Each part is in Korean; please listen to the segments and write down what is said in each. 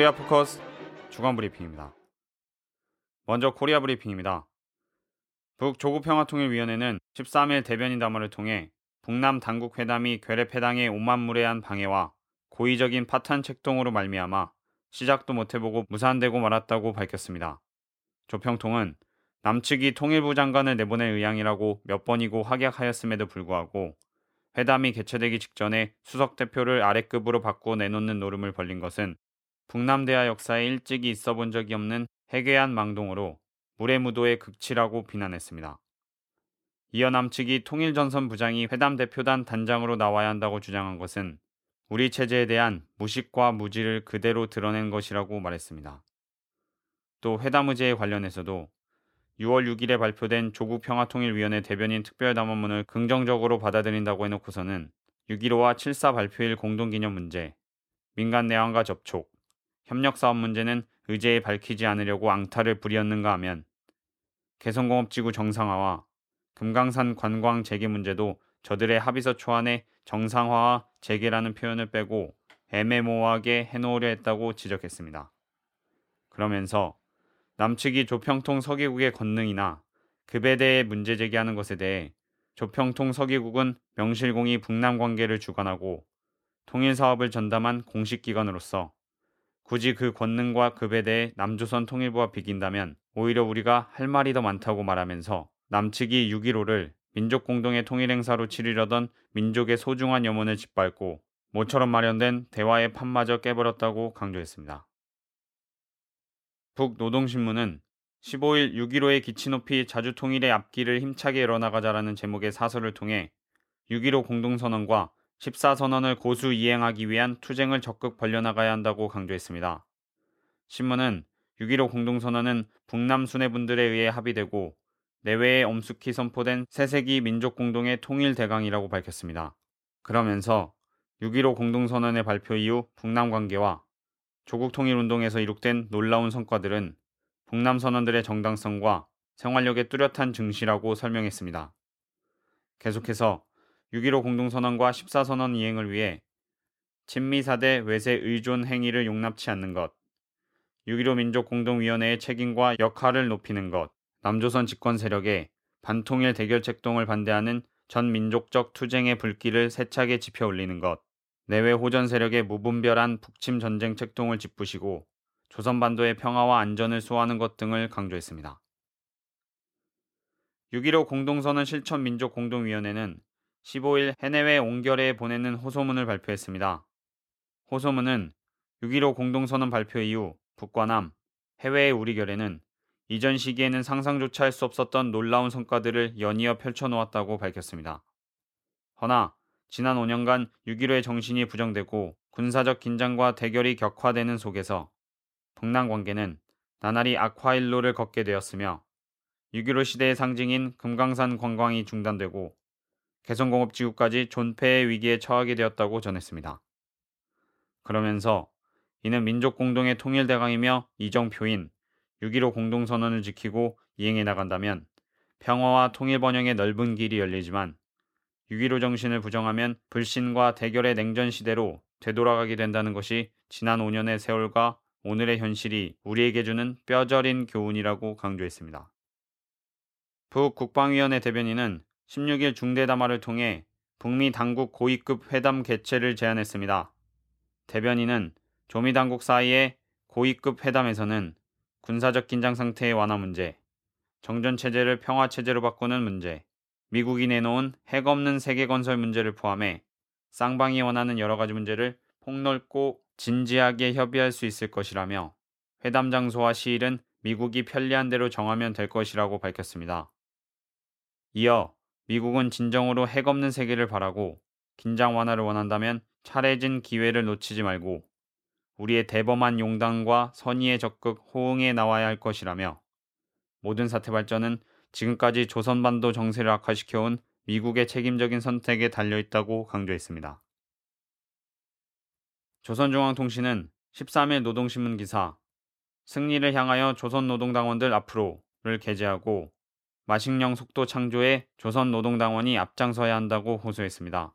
코리아 포커스 주간 브리핑입니다. 먼저 코리아 브리핑입니다. 북조국평화통일위원회는 13일 대변인 담화를 통해 북남 당국 회담이 괴뢰 패당의 오만무례한 방해와 고의적인 파탄 책동으로 말미암아 시작도 못해보고 무산되고 말았다고 밝혔습니다. 조평통은 남측이 통일부 장관을 내보낼 의향이라고 몇 번이고 확약하였음에도 불구하고 회담이 개최되기 직전에 수석 대표를 아래급으로 바꾸어 내놓는 노름을 벌린 것은 북남대화 역사에 일찍이 있어 본 적이 없는 해괴한 망동으로 무례무도의 극치라고 비난했습니다. 이어 남측이 통일전선 부장이 회담 대표단 단장으로 나와야 한다고 주장한 것은 우리 체제에 대한 무식과 무지를 그대로 드러낸 것이라고 말했습니다. 또 회담 의제에 관련해서도 6월 6일에 발표된 조국 평화통일위원회 대변인 특별담원문을 긍정적으로 받아들인다고 해놓고서는 6.15와 7.4 발표일 공동기념 문제, 민간 내환과 접촉, 협력 사업 문제는 의제에 밝히지 않으려고 앙탈을 부리었는가 하면 개성공업지구 정상화와 금강산 관광 재개 문제도 저들의 합의서 초안에 정상화와 재개라는 표현을 빼고 애매모호하게 해놓으려 했다고 지적했습니다. 그러면서 남측이 조평통 서기국의 권능이나 급에 대해 문제 제기하는 것에 대해 조평통 서기국은 명실공히 북남 관계를 주관하고 통일 사업을 전담한 공식 기관으로서 굳이 그 권능과 급에 대해 남조선 통일부와 비긴다면 오히려 우리가 할 말이 더 많다고 말하면서 남측이 6.15를 민족 공동의 통일 행사로 치르려던 민족의 소중한 염원을 짓밟고 모처럼 마련된 대화의 판마저 깨버렸다고 강조했습니다. 북노동신문은 15일 6.15의 기치 높이 자주 통일의 앞길을 힘차게 열어나가자라는 제목의 사설을 통해 6.15 공동선언과 14선언을 고수 이행하기 위한 투쟁을 적극 벌려나가야 한다고 강조했습니다. 신문은 6.15 공동선언은 북남 수뇌분들에 의해 합의되고 내외에 엄숙히 선포된 새세기 민족 공동의 통일 대강이라고 밝혔습니다. 그러면서 6.15 공동선언의 발표 이후 북남 관계와 조국 통일 운동에서 이룩된 놀라운 성과들은 북남 선언들의 정당성과 생활력의 뚜렷한 증시라고 설명했습니다. 계속해서 6.15 공동선언과 14선언 이행을 위해 친미사대 외세 의존 행위를 용납치 않는 것, 6.15 민족공동위원회의 책임과 역할을 높이는 것, 남조선 집권 세력의 반통일 대결 책 동을 반대하는 전 민족적 투쟁의 불길을 세차게 지펴 올리는 것, 내외 호전 세력의 무분별한 북침 전쟁 책동을 짚으시고 조선 반도의 평화와 안전을 수호하는 것 등을 강조했습니다. 6.15 공동선언 실천 민족 공동위원회는 15일 해내외 옹결에 보내는 호소문을 발표했습니다. 호소문은 6.15 공동선언 발표 이후 북과 남, 해외의 우리 결에는 이전 시기에는 상상조차 할 수 없었던 놀라운 성과들을 연이어 펼쳐놓았다고 밝혔습니다. 허나 지난 5년간 6.15의 정신이 부정되고 군사적 긴장과 대결이 격화되는 속에서 북남 관계는 나날이 악화일로를 걷게 되었으며 6.15 시대의 상징인 금강산 관광이 중단되고 개성공업지구까지 존폐의 위기에 처하게 되었다고 전했습니다. 그러면서 이는 민족 공동의 통일 대강이며 이정표인 6.15 공동선언을 지키고 이행해 나간다면 평화와 통일 번영의 넓은 길이 열리지만 6.15 정신을 부정하면 불신과 대결의 냉전 시대로 되돌아가게 된다는 것이 지난 5년의 세월과 오늘의 현실이 우리에게 주는 뼈저린 교훈이라고 강조했습니다. 북 국방위원회 대변인은 16일 중대담화를 통해 북미 당국 고위급 회담 개최를 제안했습니다. 대변인은 조미 당국 사이의 고위급 회담에서는 군사적 긴장 상태의 완화 문제, 정전 체제를 평화 체제로 바꾸는 문제, 미국이 내놓은 핵 없는 세계 건설 문제를 포함해 쌍방이 원하는 여러 가지 문제를 폭넓고 진지하게 협의할 수 있을 것이라며 회담 장소와 시일은 미국이 편리한 대로 정하면 될 것이라고 밝혔습니다. 이어 미국은 진정으로 핵 없는 세계를 바라고 긴장 완화를 원한다면 차례진 기회를 놓치지 말고 우리의 대범한 용당과 선의에 적극 호응해 나와야 할 것이라며 모든 사태 발전은 지금까지 조선반도 정세를 악화시켜온 미국의 책임적인 선택에 달려있다고 강조했습니다. 조선중앙통신은 13일 노동신문 기사 승리를 향하여 조선노동당원들 앞으로를 게재하고 마식령 속도 창조에 조선 노동당원이 앞장서야 한다고 호소했습니다.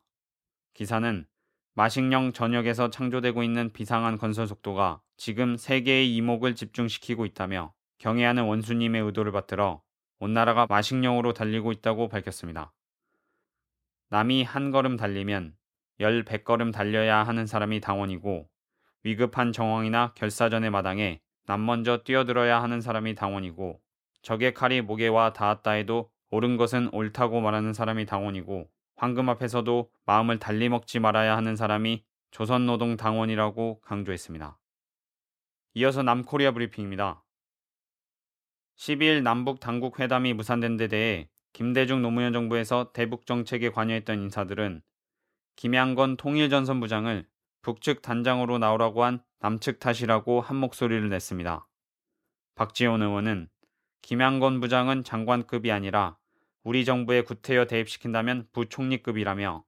기사는 마식령 전역에서 창조되고 있는 비상한 건설 속도가 지금 세계의 이목을 집중시키고 있다며 경애하는 원수님의 의도를 받들어 온 나라가 마식령으로 달리고 있다고 밝혔습니다. 남이 한 걸음 달리면 열 백 걸음 달려야 하는 사람이 당원이고 위급한 정황이나 결사전의 마당에 남 먼저 뛰어들어야 하는 사람이 당원이고 적의 칼이 목에 와 닿았다 해도 옳은 것은 옳다고 말하는 사람이 당원이고 황금 앞에서도 마음을 달리 먹지 말아야 하는 사람이 조선노동 당원이라고 강조했습니다. 이어서 남코리아 브리핑입니다. 12일 남북 당국 회담이 무산된 데 대해 김대중 노무현 정부에서 대북 정책에 관여했던 인사들은 김양건 통일전선부장을 북측 단장으로 나오라고 한 남측 탓이라고 한 목소리를 냈습니다. 박지원 의원은 김양건 부장은 장관급이 아니라 우리 정부에 구태여 대입시킨다면 부총리급이라며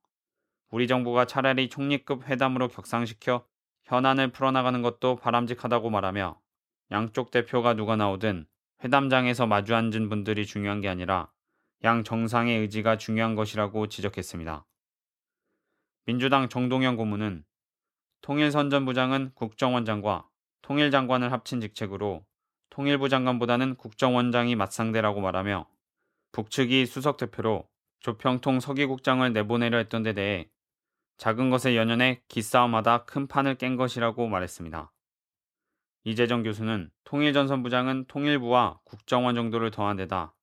우리 정부가 차라리 총리급 회담으로 격상시켜 현안을 풀어나가는 것도 바람직하다고 말하며 양쪽 대표가 누가 나오든 회담장에서 마주 앉은 분들이 중요한 게 아니라 양 정상의 의지가 중요한 것이라고 지적했습니다. 민주당 정동영 고문은 통일선전부장은 국정원장과 통일장관을 합친 직책으로 통일부 장관보다는 국정원장이 맞상대라고 말하며 북측이 수석 대표로 조평통 서기국장을 내보내려 했던 데 대해 작은 것에 연연해 기싸움하다 큰 판을 깬 것이라고 말했습니다. 이재정 교수는 통일전선부장은 통일부와 국정원 정도를 더한 데다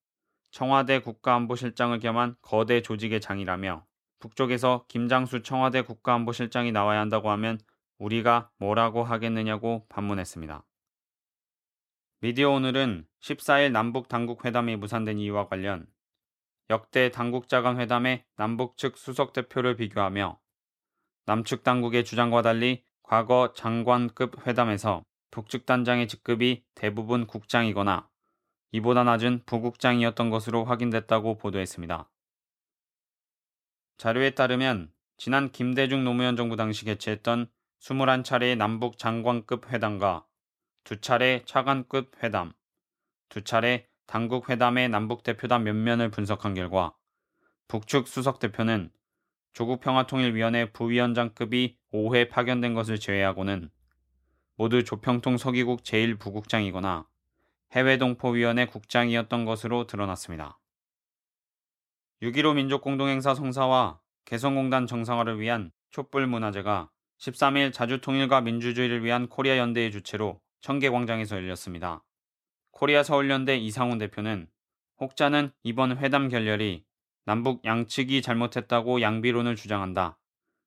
청와대 국가안보실장을 겸한 거대 조직의 장이라며 북쪽에서 김장수 청와대 국가안보실장이 나와야 한다고 하면 우리가 뭐라고 하겠느냐고 반문했습니다. 미디어 오늘은 14일 남북 당국 회담이 무산된 이유와 관련 역대 당국자 간 회담의 남북 측 수석 대표를 비교하며 남측 당국의 주장과 달리 과거 장관급 회담에서 북측 단장의 직급이 대부분 국장이거나 이보다 낮은 부국장이었던 것으로 확인됐다고 보도했습니다. 자료에 따르면 지난 김대중 노무현 정부 당시 개최했던 21차례의 남북 장관급 회담과 두 차례 차관급 회담, 두 차례 당국 회담의 남북 대표단 면면을 분석한 결과 북측 수석 대표는 조국 평화통일위원회 부위원장급이 5회 파견된 것을 제외하고는 모두 조평통 서기국 제1부국장이거나 해외동포위원회 국장이었던 것으로 드러났습니다. 6.15 민족공동행사 성사와 개성공단 정상화를 위한 촛불문화제가 13일 자주통일과 민주주의를 위한 코리아 연대의 주최로 청계광장에서 열렸습니다. 코리아 서울연대 이상훈 대표는 혹자는 이번 회담 결렬이 남북 양측이 잘못했다고 양비론을 주장한다.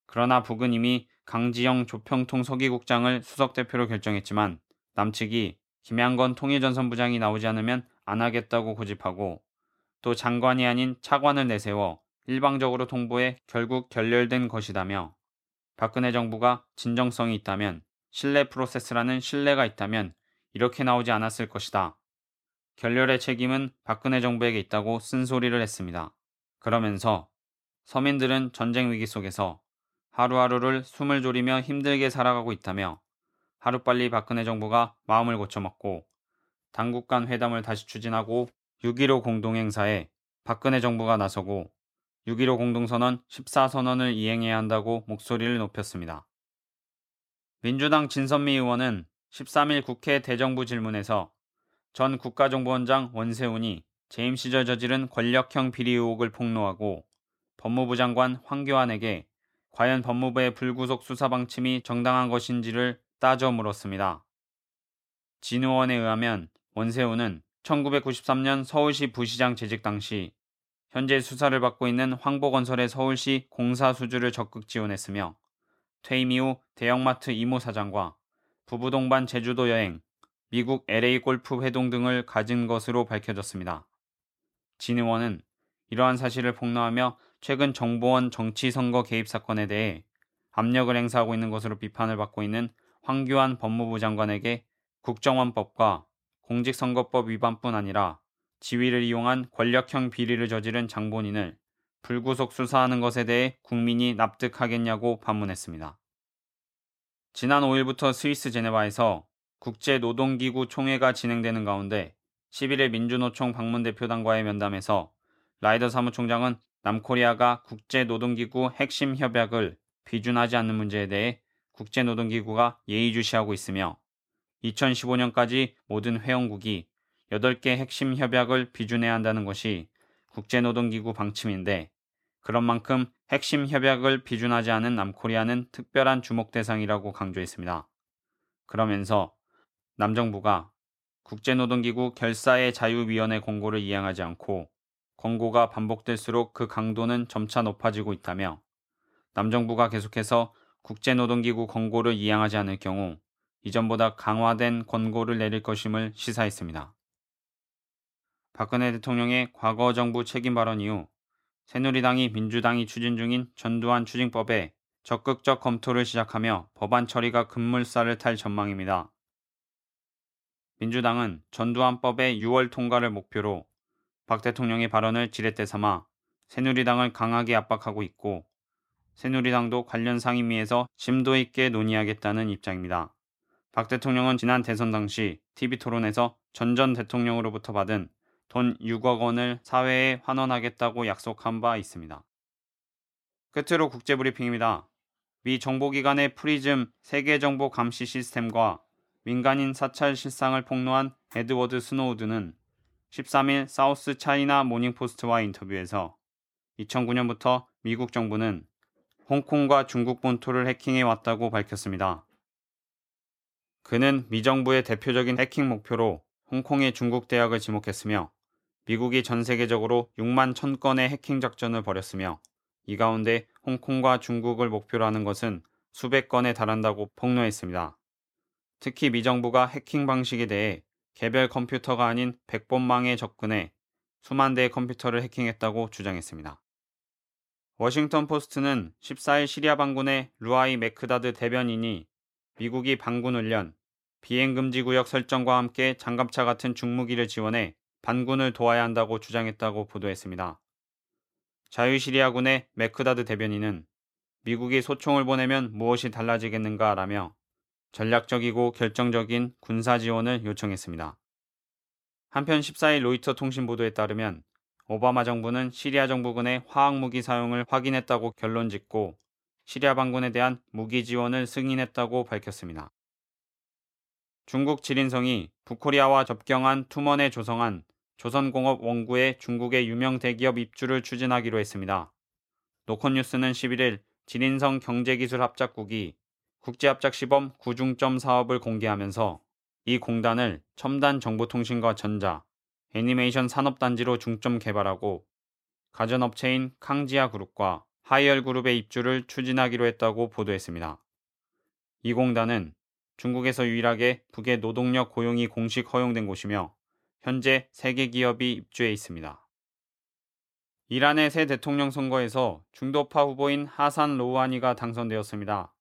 그러나 북은 이미 강지영 조평통 서기국장을 수석대표로 결정했지만 남측이 김양건 통일전선 부장이 나오지 않으면 안 하겠다고 고집하고 또 장관이 아닌 차관을 내세워 일방적으로 통보해 결국 결렬된 것이다며 박근혜 정부가 진정성이 있다면 신뢰 프로세스라는 신뢰가 있다면 이렇게 나오지 않았을 것이다. 결렬의 책임은 박근혜 정부에게 있다고 쓴소리를 했습니다. 그러면서 서민들은 전쟁 위기 속에서 하루하루를 숨을 졸이며 힘들게 살아가고 있다며 하루빨리 박근혜 정부가 마음을 고쳐먹고 당국 간 회담을 다시 추진하고 6.15 공동행사에 박근혜 정부가 나서고 6.15 공동선언 14선언을 이행해야 한다고 목소리를 높였습니다. 민주당 진선미 의원은 13일 국회 대정부 질문에서 전 국가정보원장 원세훈이 재임 시절 저지른 권력형 비리 의혹을 폭로하고 법무부 장관 황교안에게 과연 법무부의 불구속 수사 방침이 정당한 것인지를 따져 물었습니다. 진 의원에 의하면 원세훈은 1993년 서울시 부시장 재직 당시 현재 수사를 받고 있는 황보건설의 서울시 공사 수주를 적극 지원했으며 퇴임 이후 대형마트 이모 사장과 부부 동반 제주도 여행, 미국 LA 골프 회동 등을 가진 것으로 밝혀졌습니다. 진 의원은 이러한 사실을 폭로하며 최근 정보원 정치 선거 개입 사건에 대해 압력을 행사하고 있는 것으로 비판을 받고 있는 황교안 법무부 장관에게 국정원법과 공직선거법 위반뿐 아니라 지위를 이용한 권력형 비리를 저지른 장본인을 불구속 수사하는 것에 대해 국민이 납득하겠냐고 반문했습니다. 지난 5일부터 스위스 제네바에서 국제노동기구 총회가 진행되는 가운데 11일 민주노총 방문대표단과의 면담에서 라이더 사무총장은 남코리아가 국제노동기구 핵심 협약을 비준하지 않는 문제에 대해 국제노동기구가 예의주시하고 있으며 2015년까지 모든 회원국이 8개 핵심 협약을 비준해야 한다는 것이 국제노동기구 방침인데 그런 만큼 핵심 협약을 비준하지 않은 남코리아는 특별한 주목 대상이라고 강조했습니다. 그러면서 남정부가 국제노동기구 결사의 자유위원회 권고를 이행하지 않고 권고가 반복될수록 그 강도는 점차 높아지고 있다며 남정부가 계속해서 국제노동기구 권고를 이행하지 않을 경우 이전보다 강화된 권고를 내릴 것임을 시사했습니다. 박근혜 대통령의 과거 정부 책임 발언 이후 새누리당이 민주당이 추진 중인 전두환 추징법에 적극적 검토를 시작하며 법안 처리가 급물살을 탈 전망입니다. 민주당은 전두환법의 6월 통과를 목표로 박 대통령의 발언을 지렛대 삼아 새누리당을 강하게 압박하고 있고 새누리당도 관련 상임위에서 심도 있게 논의하겠다는 입장입니다. 박 대통령은 지난 대선 당시 TV토론에서 전 전 대통령으로부터 받은 돈 6억 원을 사회에 환원하겠다고 약속한 바 있습니다. 끝으로 국제브리핑입니다. 미 정보기관의 프리즘 세계정보 감시 시스템과 민간인 사찰 실상을 폭로한 에드워드 스노우든은 13일 사우스 차이나 모닝포스트와 인터뷰에서 2009년부터 미국 정부는 홍콩과 중국 본토를 해킹해 왔다고 밝혔습니다. 그는 미 정부의 대표적인 해킹 목표로 홍콩의 중국 대학을 지목했으며 미국이 전 세계적으로 6만 1000건의 해킹 작전을 벌였으며 이 가운데 홍콩과 중국을 목표로 하는 것은 수백 건에 달한다고 폭로했습니다. 특히 미정부가 해킹 방식에 대해 개별 컴퓨터가 아닌 백본망에 접근해 수만 대의 컴퓨터를 해킹했다고 주장했습니다. 워싱턴 포스트는 14일 시리아 반군의 루아이 메크다드 대변인이 미국이 반군 훈련, 비행금지 구역 설정과 함께 장갑차 같은 중무기를 지원해 반군을 도와야 한다고 주장했다고 보도했습니다. 자유시리아군의 메크다드 대변인은 미국이 소총을 보내면 무엇이 달라지겠는가 라며 전략적이고 결정적인 군사 지원을 요청했습니다. 한편 14일 로이터 통신 보도에 따르면 오바마 정부는 시리아 정부군의 화학무기 사용을 확인했다고 결론 짓고 시리아 반군에 대한 무기 지원을 승인했다고 밝혔습니다. 중국 지린성이 북코리아와 접경한 투먼에 조성한 조선공업 원구에 중국의 유명 대기업 입주를 추진하기로 했습니다. 노컷뉴스는 11일 지린성 경제기술합작국이 국제합작시범 구중점 사업을 공개하면서 이 공단을 첨단 정보통신과 전자, 애니메이션 산업단지로 중점 개발하고 가전업체인 캉지아 그룹과 하이얼 그룹의 입주를 추진하기로 했다고 보도했습니다. 이 공단은 중국에서 유일하게 북의 노동력 고용이 공식 허용된 곳이며 현재 세 개 기업이 입주해 있습니다. 이란의 새 대통령 선거에서 중도파 후보인 하산 로우하니가 당선되었습니다.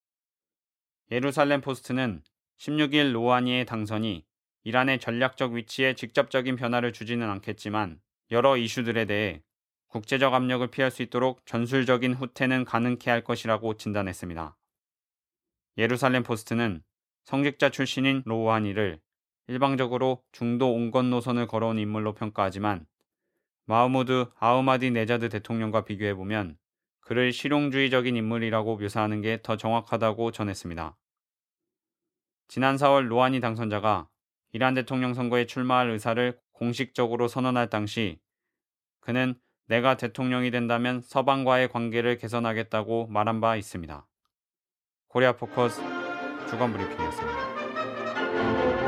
예루살렘 포스트는 16일 로우하니의 당선이 이란의 전략적 위치에 직접적인 변화를 주지는 않겠지만 여러 이슈들에 대해 국제적 압력을 피할 수 있도록 전술적인 후퇴는 가능케 할 것이라고 진단했습니다. 예루살렘 포스트는 성직자 출신인 로우하니를 일반적으로 중도 온건 노선을 걸어온 인물로 평가하지만 마흐무드 아흐마디 네자드 대통령과 비교해 보면 그를 실용주의적인 인물이라고 묘사하는 게 더 정확하다고 전했습니다. 지난 4월 로하니 당선자가 이란 대통령 선거에 출마할 의사를 공식적으로 선언할 당시 그는 내가 대통령이 된다면 서방과의 관계를 개선하겠다고 말한 바 있습니다. 코리아 포커스 주간 브리핑이었습니다.